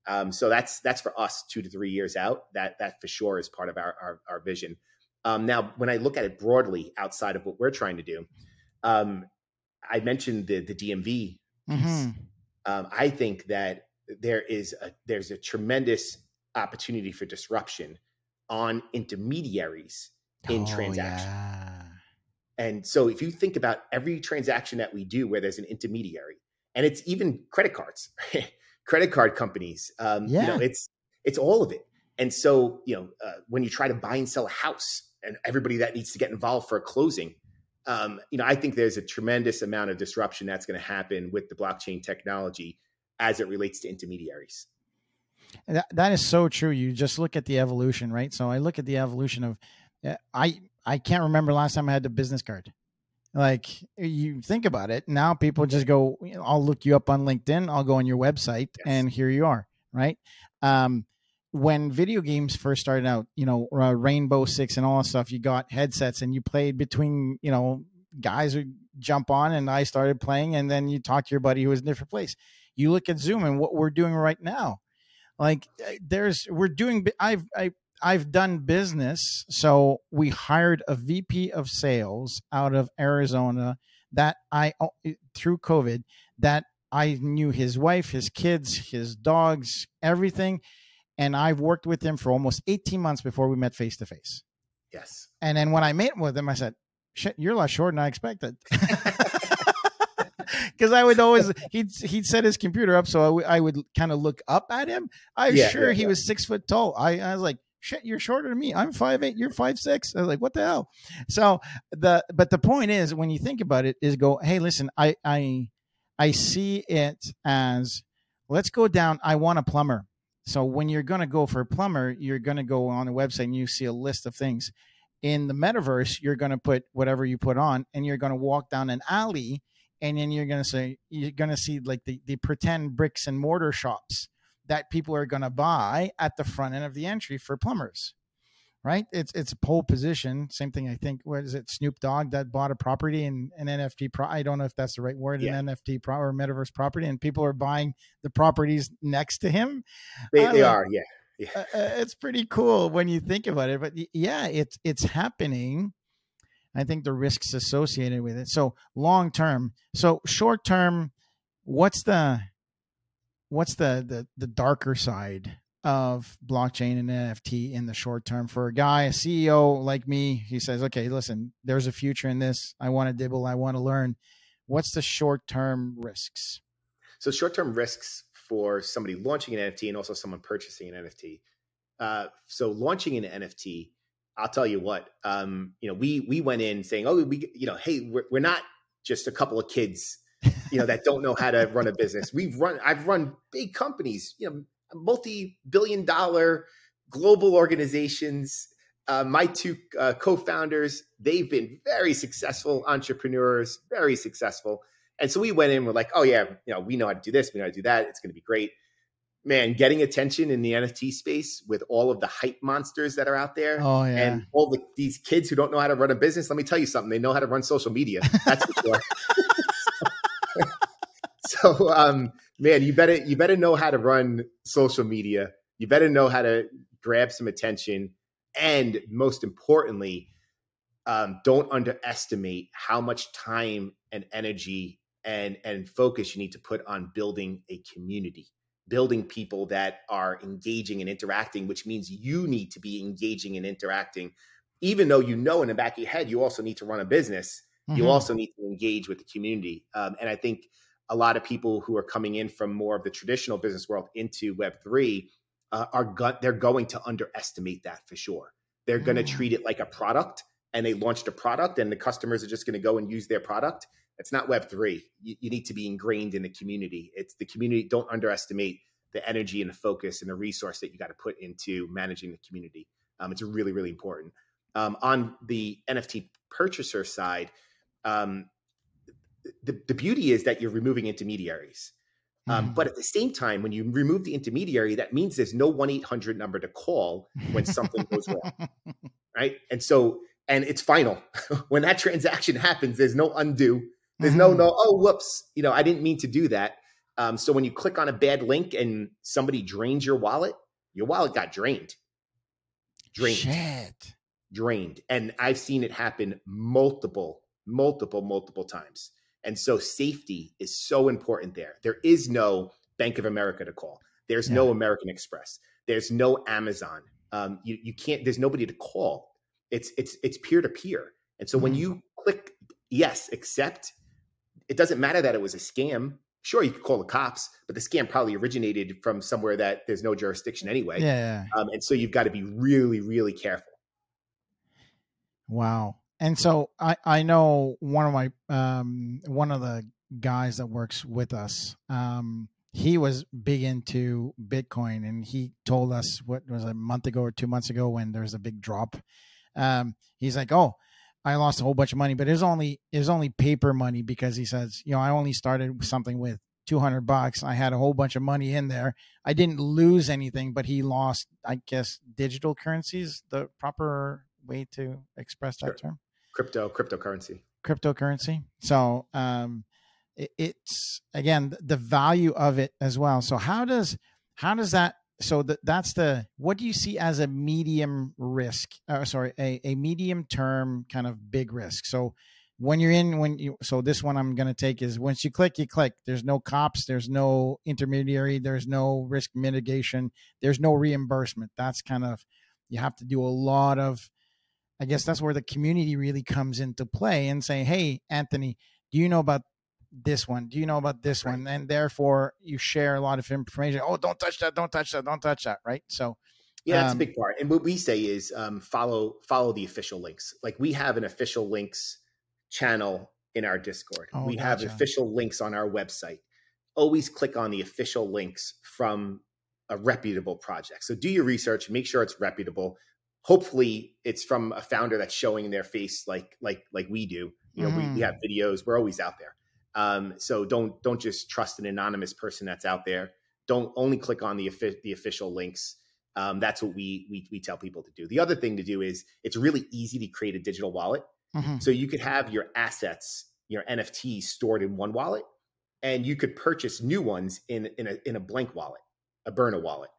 Um, so that's that's for us two to three years out. That that for sure is part of our our, our vision. Um, now, when I look at it broadly outside of what we're trying to do, um, I mentioned the the DMV mm-hmm. Um, I think that there is a, there's a tremendous opportunity for disruption on intermediaries in oh, transactions. Yeah. And so if you think about every transaction that we do where there's an intermediary, and it's even credit cards, credit card companies, um, yeah. you know, it's it's all of it. And so, you know, uh, when you try to buy and sell a house, and everybody that needs to get involved for a closing, um, you know, I think there's a tremendous amount of disruption that's going to happen with the blockchain technology as it relates to intermediaries. That, that is so true. You just look at the evolution, right? So I look at the evolution of, I I can't remember last time I had a business card. Like you think about it, now people just go. I'll look you up on LinkedIn. I'll go on your website, yes. and here you are, right? Um, when video games first started out, you know, uh, Rainbow Six and all that stuff, you got headsets and you played between, you know, guys would jump on and I started playing and then you talk to your buddy who was in a different place. You look at Zoom and what we're doing right now. Like uh, there's we're doing I've I I've done business. So we hired a VP of sales out of Arizona that I oh, through COVID that I knew his wife, his kids, his dogs, everything and I've worked with him for almost 18 months before we met face to face. Yes. And then when I met with him, I said, "Shit, you're a lot shorter than I expected." Because I would always he'd he'd set his computer up so I, w- I would kind of look up at him. I'm yeah, sure yeah, he yeah. was six foot tall. I, I was like, shit, you're shorter than me. I'm five eight, you're five six. I was like, what the hell? So the but the point is, when you think about it, is go, hey, listen, I I I see it as let's go down. I want a plumber. So when you're going to go for a plumber, you're going to go on a website and you see a list of things. In the metaverse, you're going to put whatever you put on, and you're going to walk down an alley, and then you're going to say you're going to see like the, the pretend bricks and mortar shops that people are going to buy at the front end of the entry for plumbers right? It's it's a pole position. Same thing. I think. What is it? Snoop Dogg that bought a property in an NFT. Pro- I don't know if that's the right word. Yeah. An NFT pro- or metaverse property, and people are buying the properties next to him. They, they are. Yeah. Yeah. Uh, uh, it's pretty cool when you think about it. But yeah, it's it's happening. I think the risks associated with it. So long term. So short term. What's the what's the the the darker side of blockchain and NFT in the short term for a guy, a CEO like me. He says, okay, listen, there's a future in this. I want to dibble. I want to learn. What's the short term risks? So, short term risks for somebody launching an NFT and also someone purchasing an NFT. Uh, so, launching an NFT, I'll tell you what, um, you know, we we went in saying, oh, we, you know, hey, we're, we're not just a couple of kids, you know, that don't know how to run a business. We've run, I've run big companies, you know, multi-billion dollar global organizations. Uh, my two uh, co-founders, they've been very successful entrepreneurs, very successful. And so we went in, we're like, oh yeah, you know, we know how to do this, we know how to do that. It's going to be great. Man, getting attention in the NFT space with all of the hype monsters that are out there, oh, yeah. and all the, these kids who don't know how to run a business. Let me tell you something: they know how to run social media. That's for sure. so, um, man, you better you better know how to run social media. You better know how to grab some attention, and most importantly, um, don't underestimate how much time and energy and and focus you need to put on building a community building people that are engaging and interacting which means you need to be engaging and interacting even though you know in the back of your head you also need to run a business mm-hmm. you also need to engage with the community um, and i think a lot of people who are coming in from more of the traditional business world into Web3 uh, are go- they're going to underestimate that for sure. They're going to mm. treat it like a product and they launched a product and the customers are just going to go and use their product. It's not Web3. You, you need to be ingrained in the community. It's the community. Don't underestimate the energy and the focus and the resource that you got to put into managing the community. Um, it's really, really important. Um, on the NFT purchaser side, um, the, the beauty is that you're removing intermediaries. Um, but at the same time, when you remove the intermediary, that means there's no 1 800 number to call when something goes wrong. Right. And so, and it's final. when that transaction happens, there's no undo. There's mm-hmm. no, no, oh, whoops. You know, I didn't mean to do that. Um, so when you click on a bad link and somebody drains your wallet, your wallet got drained. Drained. Shit. Drained. And I've seen it happen multiple, multiple, multiple times. And so safety is so important there. There is no Bank of America to call. There's yeah. no American Express. There's no Amazon. Um, you, you can't, there's nobody to call. It's, it's, it's peer to peer. And so mm. when you click yes, accept, it doesn't matter that it was a scam. Sure, you could call the cops, but the scam probably originated from somewhere that there's no jurisdiction anyway. Yeah. Um, and so you've got to be really, really careful. Wow. And so I, I know one of my um, one of the guys that works with us. Um, he was big into Bitcoin, and he told us what was a month ago or two months ago when there was a big drop. Um, he's like, "Oh, I lost a whole bunch of money, but it was only it was only paper money because he says, you know, I only started something with 200 bucks. I had a whole bunch of money in there. I didn't lose anything, but he lost, I guess, digital currencies, the proper way to express that sure. term crypto cryptocurrency. Cryptocurrency. So um it, it's again the value of it as well. So how does how does that so that that's the what do you see as a medium risk uh, sorry a, a medium term kind of big risk? So when you're in when you so this one i'm going to take is once you click you click. There's no cops there's no intermediary there's no risk mitigation there's no reimbursement. That's kind of you have to do a lot of I guess that's where the community really comes into play and say, "Hey, Anthony, do you know about this one? Do you know about this right. one?" And therefore, you share a lot of information. Oh, don't touch that! Don't touch that! Don't touch that! Right? So, yeah, that's um, a big part. And what we say is um, follow follow the official links. Like we have an official links channel in our Discord. Oh, we gotcha. have official links on our website. Always click on the official links from a reputable project. So do your research, make sure it's reputable hopefully it's from a founder that's showing their face like like like we do. You know mm. we, we mm-hmm. have videos. We're always out there. Um, so don't don't just trust an anonymous person that's out there. Don't only click on the the official links. Um, that's what we, we we tell people to do. The other thing to do is it's really easy to create a digital wallet. Mm-hmm. so you could have your assets your nfts stored in one wallet and you could purchase new ones in in a, in a blank wallet a burner wallet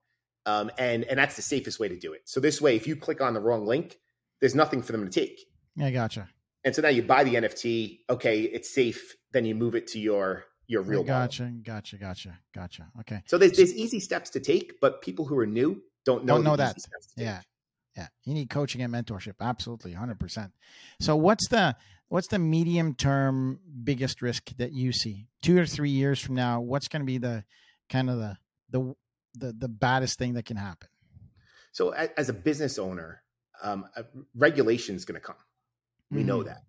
um, and and that's the safest way to do it. So this way, if you click on the wrong link, there's nothing for them to take. Yeah, gotcha. And so now you buy the NFT. Okay, it's safe. Then you move it to your your real. Gotcha, wallet. gotcha, gotcha, gotcha. Okay. So there's there's easy steps to take, but people who are new don't know don't know that. Yeah, yeah. You need coaching and mentorship. Absolutely, hundred percent. So what's the what's the medium term biggest risk that you see two or three years from now? What's going to be the kind of the the the the baddest thing that can happen? So as a business owner, um, regulation is going to come. We mm-hmm. know that.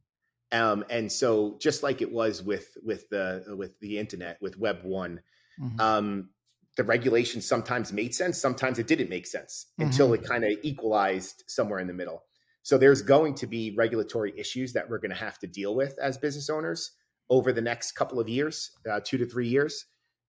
Um, and so just like it was with with the with the internet with Web one, mm-hmm. um, the regulation sometimes made sense, sometimes it didn't make sense mm-hmm. until it kind of equalized somewhere in the middle. So there's going to be regulatory issues that we're going to have to deal with as business owners over the next couple of years, uh, two to three years.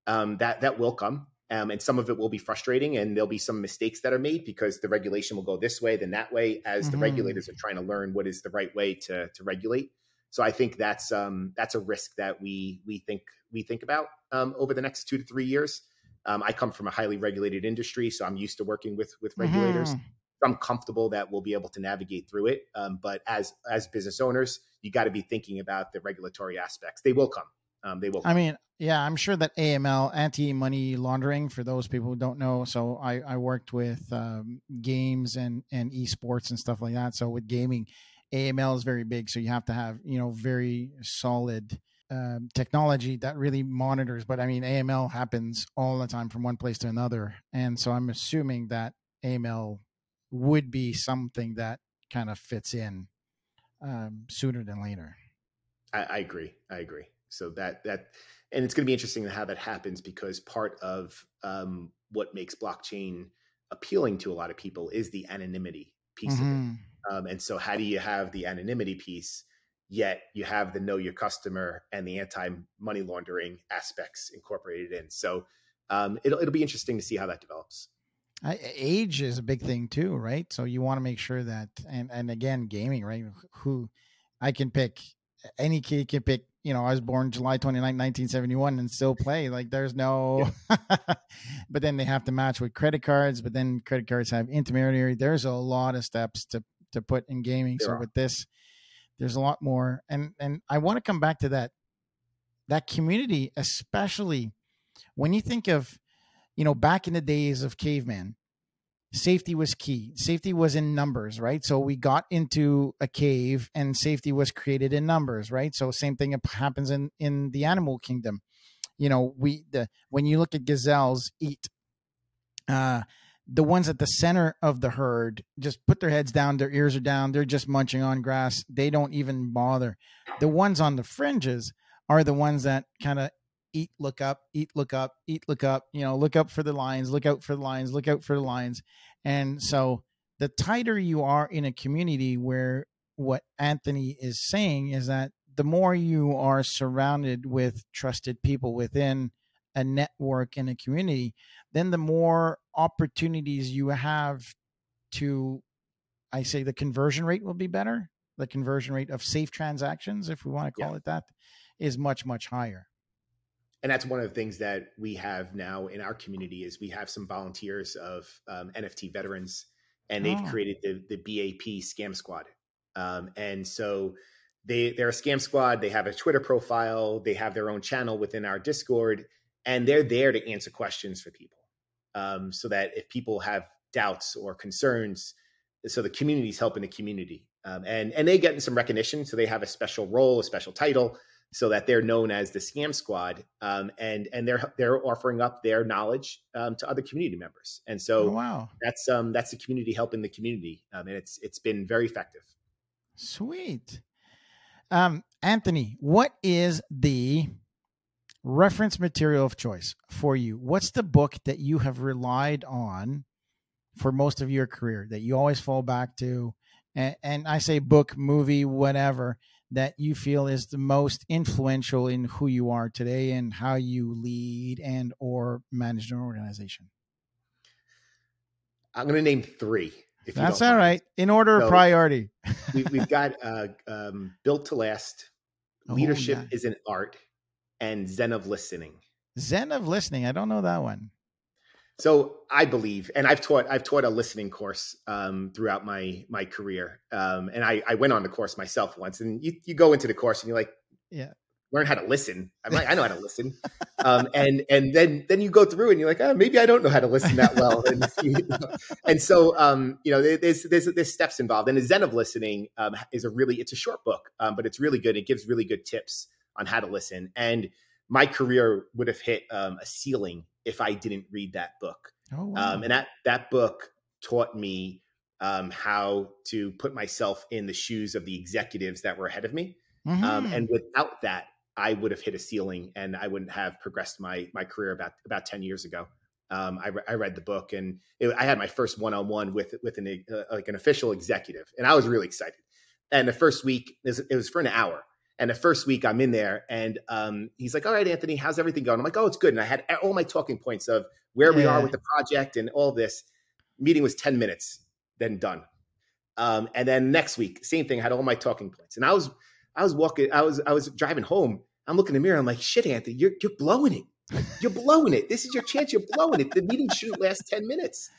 Um, that that will come. Um, and some of it will be frustrating and there'll be some mistakes that are made because the regulation will go this way then that way as mm-hmm. the regulators are trying to learn what is the right way to, to regulate. So i think that's um, that's a risk that we we think we think about um, over the next two to three years. Um, i come from a highly regulated industry so i'm used to working with with regulators. Mm-hmm. i'm comfortable that we'll be able to navigate through it. Um, but as as business owners you got to be thinking about the regulatory aspects. They will come um, they will i mean yeah, I'm sure that AML, anti money laundering, for those people who don't know. So I, I worked with um, games and, and esports and stuff like that. So with gaming, AML is very big. So you have to have, you know, very solid um, technology that really monitors. But I mean, AML happens all the time from one place to another. And so I'm assuming that AML would be something that kind of fits in um, sooner than later. I, I agree. I agree. So that, that, and it's going to be interesting how that happens because part of um, what makes blockchain appealing to a lot of people is the anonymity piece mm-hmm. of it. Mm-hmm. Um, and so, how do you have the anonymity piece yet you have the know your customer and the anti money laundering aspects incorporated in. So um, it'll it'll be interesting to see how that develops. age is a big thing too, right? So you want to make sure that, and and again, gaming, right? Who I can pick any kid can pick. You know, I was born July 29, 1971 and still play. Like there's no, yeah. but then they have to match with credit cards, but then credit cards have intermediary. There's a lot of steps to, to put in gaming. There so are. with this, there's a lot more. And, and I want to come back to that, that community, especially when you think of, you know, back in the days of caveman, safety was key. Safety was in numbers, right? So we got into a cave and safety was created in numbers, right? So same thing happens in in the animal kingdom. You know, we the when you look at gazelles eat uh the ones at the center of the herd just put their heads down, their ears are down, they're just munching on grass. They don't even bother. The ones on the fringes are the ones that kind of eat, look up, eat, look up, eat, look up, you know, look up for the lines, look out for the lines, look out for the lines. And so the tighter you are in a community where what Anthony is saying is that the more you are surrounded with trusted people within a network and a community, then the more opportunities you have to, I say the conversion rate will be better. The conversion rate of safe transactions, if we want to call yeah. it that, is much, much higher and that's one of the things that we have now in our community is we have some volunteers of um, NFT veterans, and they've oh. created the the BAP Scam Squad, um, and so they they're a scam squad. They have a Twitter profile. They have their own channel within our Discord, and they're there to answer questions for people, um, so that if people have doubts or concerns, so the community's helping the community, um, and and they get some recognition. So they have a special role, a special title so that they're known as the Scam Squad, um, and and they're they're offering up their knowledge um, to other community members. And so, oh, wow, that's um, that's the community helping the community, um, and it's it's been very effective. Sweet, um, Anthony. What is the reference material of choice for you? What's the book that you have relied on for most of your career that you always fall back to? And, and I say book, movie, whatever that you feel is the most influential in who you are today and how you lead and or manage an organization? I'm going to name three. That's all right. In order so of priority. we, have got uh, um, Built to Last, oh, Leadership yeah. is an Art, and Zen of Listening. Zen of Listening. I don't know that one. So I believe, and I've taught I've taught a listening course um, throughout my my career, um, and I, I went on the course myself once. And you you go into the course and you're like, yeah, learn how to listen. I'm like, I know how to listen, um, and and then then you go through and you're like, oh, maybe I don't know how to listen that well. And, you know, and so um, you know, there's there's there's steps involved. And the Zen of listening um, is a really it's a short book, um, but it's really good. It gives really good tips on how to listen. And my career would have hit um, a ceiling if I didn't read that book. Oh, um, wow. um, and that that book taught me um, how to put myself in the shoes of the executives that were ahead of me. Um, mm-hmm. and without that, I would have hit a ceiling, and I wouldn't have progressed my my career about about ten years ago. Um, I, re- I, read the book, and it, I had my first one on one with with an uh, like an official executive, and I was really excited. And the first week, it was, it was for an hour, and the first week I'm in there, and um, he's like, "All right, Anthony, how's everything going?" I'm like, "Oh, it's good." And I had all my talking points of where yeah. we are with the project and all this. Meeting was ten minutes, then done. Um, and then next week, same thing. I had all my talking points, and I was, I was walking, I was, I was driving home. I'm looking in the mirror. I'm like, "Shit, Anthony, you're you're blowing it. You're blowing it. This is your chance. You're blowing it. The meeting shouldn't last ten minutes."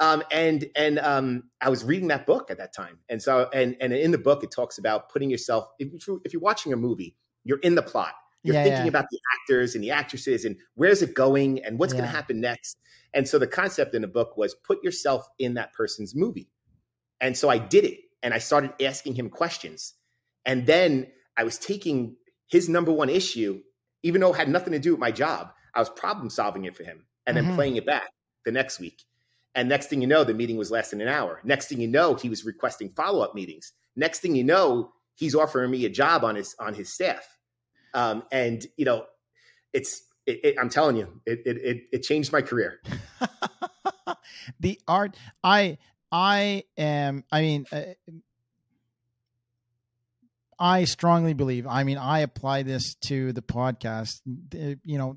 Um, and and um, I was reading that book at that time, and so and and in the book it talks about putting yourself. If, you, if you're watching a movie, you're in the plot. You're yeah, thinking yeah. about the actors and the actresses and where's it going and what's yeah. going to happen next. And so the concept in the book was put yourself in that person's movie. And so I did it, and I started asking him questions, and then I was taking his number one issue, even though it had nothing to do with my job. I was problem solving it for him, and then mm-hmm. playing it back the next week and next thing you know, the meeting was less than an hour. Next thing you know, he was requesting follow up meetings. Next thing you know, he's offering me a job on his on his staff. Um, and you know, it's it, it, I'm telling you, it it it changed my career. the art, I I am. I mean. Uh, I strongly believe. I mean, I apply this to the podcast. You know,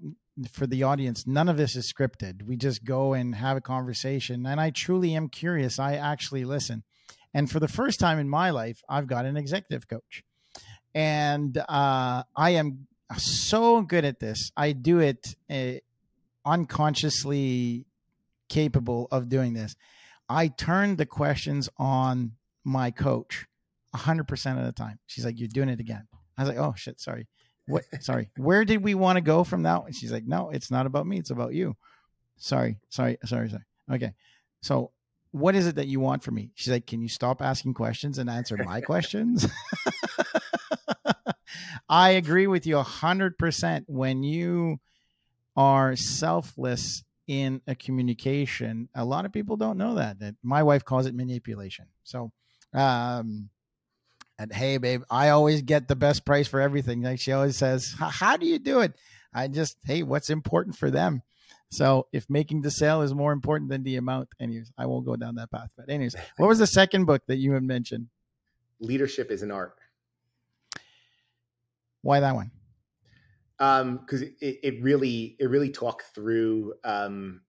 for the audience, none of this is scripted. We just go and have a conversation, and I truly am curious. I actually listen, and for the first time in my life, I've got an executive coach, and uh, I am so good at this. I do it uh, unconsciously capable of doing this. I turn the questions on my coach 100% of the time. She's like, You're doing it again. I was like, Oh, shit, sorry. What? Sorry. Where did we want to go from now? And she's like, No, it's not about me. It's about you. Sorry, sorry, sorry, sorry. Okay. So, what is it that you want from me? She's like, Can you stop asking questions and answer my questions? I agree with you 100%. When you are selfless in a communication, a lot of people don't know that. That my wife calls it manipulation. So, um, and hey, babe, I always get the best price for everything. Like she always says, how do you do it? I just, hey, what's important for them? So if making the sale is more important than the amount, anyways, I won't go down that path. But anyways, what was the second book that you had mentioned? Leadership is an art. Why that one? Um, because it, it really it really talked through um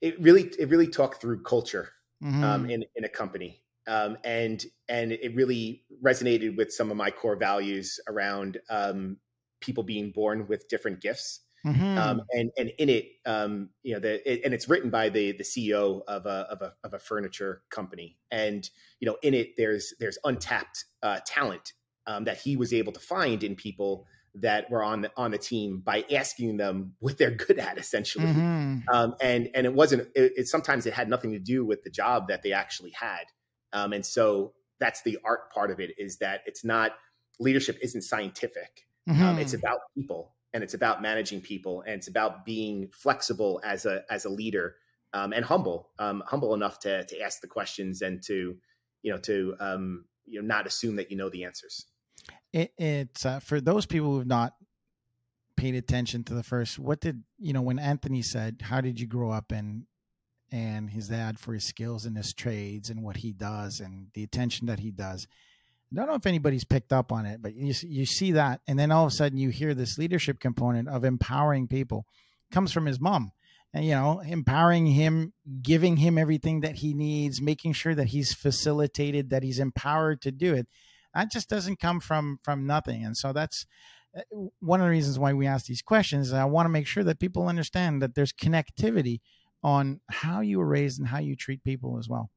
it really it really talked through culture mm-hmm. um in, in a company um, and and it really resonated with some of my core values around um, people being born with different gifts. Mm-hmm. Um, and and in it, um, you know, the it, and it's written by the the CEO of a of a of a furniture company, and you know, in it, there's there's untapped uh, talent um, that he was able to find in people that were on the on the team by asking them what they're good at, essentially. Mm-hmm. Um, and and it wasn't. It, it sometimes it had nothing to do with the job that they actually had. Um, and so that's the art part of it is that it's not leadership isn't scientific. Mm-hmm. Um, it's mm-hmm. about people and it's about managing people and it's about being flexible as a as a leader um, and humble um, humble enough to to ask the questions and to you know to um, you know not assume that you know the answers. It, it's uh, for those people who've not paid attention to the first. What did you know when Anthony said, "How did you grow up?" and and his dad for his skills in his trades and what he does and the attention that he does. I don't know if anybody's picked up on it, but you you see that, and then all of a sudden you hear this leadership component of empowering people comes from his mom, and you know empowering him, giving him everything that he needs, making sure that he's facilitated, that he's empowered to do it. That just doesn't come from from nothing, and so that's uh, one of the reasons why we ask these questions. I want to make sure that people understand that there's connectivity on how you were raised and how you treat people as well.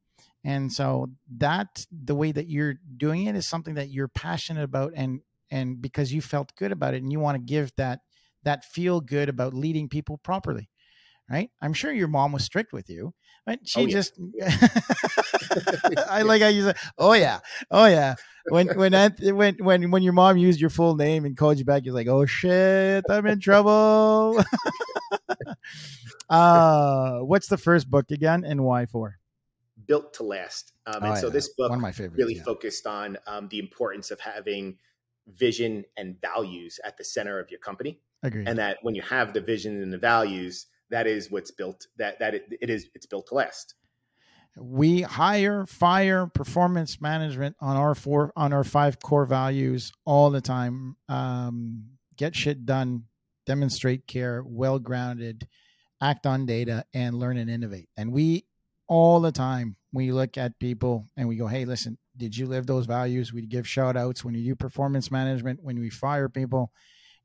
And so that the way that you're doing it is something that you're passionate about and and because you felt good about it and you want to give that that feel good about leading people properly. Right? I'm sure your mom was strict with you, but she oh, yeah. just I like how you said, "Oh yeah, oh yeah." When when when when when your mom used your full name and called you back, you're like, "Oh shit, I'm in trouble." uh, what's the first book again, and why for? Built to last. Um, and oh, so this book, one of my favorites, really yeah. focused on um, the importance of having vision and values at the center of your company. Agreed. And that when you have the vision and the values, that is what's built. That that it, it is it's built to last. We hire, fire, performance management on our four on our five core values all the time. Um, get shit done, demonstrate care, well grounded, act on data, and learn and innovate. And we all the time we look at people and we go, hey, listen, did you live those values? We give shout outs when you do performance management, when we fire people,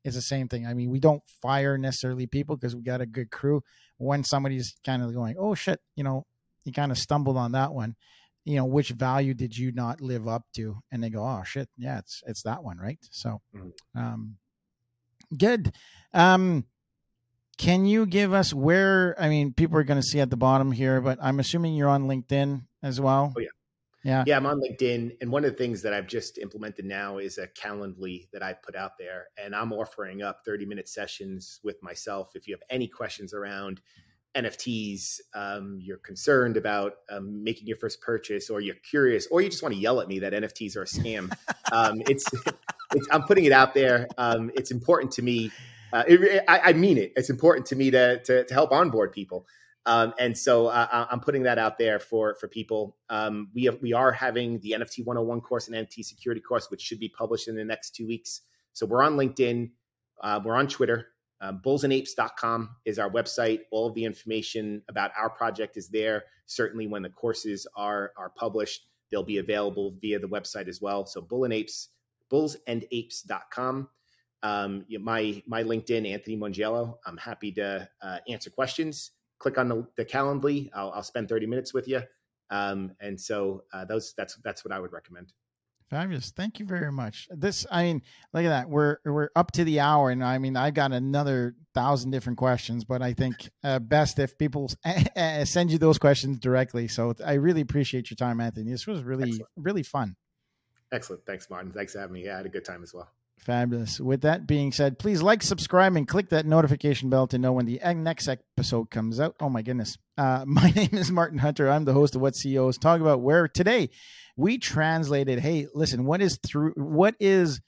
it's the same thing. I mean, we don't fire necessarily people because we got a good crew. When somebody's kind of going, oh shit, you know, you kind of stumbled on that one. You know, which value did you not live up to? And they go, oh shit, yeah, it's it's that one, right? So, mm-hmm. um, good. Um, can you give us where? I mean, people are going to see at the bottom here, but I'm assuming you're on LinkedIn as well. Oh yeah, yeah, yeah. I'm on LinkedIn, and one of the things that I've just implemented now is a Calendly that I put out there, and I'm offering up 30 minute sessions with myself. If you have any questions around NFTs, um, you're concerned about um, making your first purchase, or you're curious, or you just want to yell at me that NFTs are a scam, um, it's, it's, I'm putting it out there. Um, it's important to me uh, it, I, I, mean it. It's important to me to, to, to help onboard people. Um, and so uh, I'm putting that out there for for people. Um, we have, we are having the NFT 101 course and NFT security course, which should be published in the next two weeks. So we're on LinkedIn, uh, we're on Twitter. Um, bullsandapes.com is our website. All of the information about our project is there. Certainly, when the courses are are published, they'll be available via the website as well. So bull and apes, bullsandapes.com. Um, my my LinkedIn, Anthony Mongiello. I'm happy to uh, answer questions click on the, the Calendly. I'll, I'll spend 30 minutes with you. Um, and so uh, those that's that's what I would recommend. Fabulous. Thank you very much. This, I mean, look at that. We're we're up to the hour, and I mean, I've got another thousand different questions, but I think uh, best if people send you those questions directly. So I really appreciate your time, Anthony. This was really Excellent. really fun. Excellent. Thanks, Martin. Thanks for having me. Yeah, I had a good time as well. Fabulous. With that being said, please like, subscribe, and click that notification bell to know when the next episode comes out. Oh my goodness. Uh, my name is Martin Hunter. I'm the host of What CEOs Talk About, where today we translated, hey, listen, what is through what is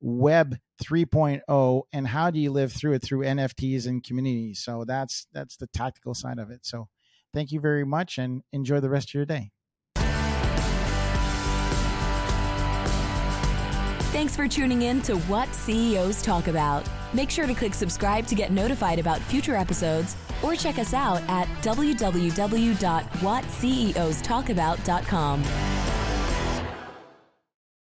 web 3.0 and how do you live through it through NFTs and communities? So that's that's the tactical side of it. So thank you very much and enjoy the rest of your day. Thanks for tuning in to What CEOs Talk About. Make sure to click subscribe to get notified about future episodes or check us out at www.whatceostalkabout.com.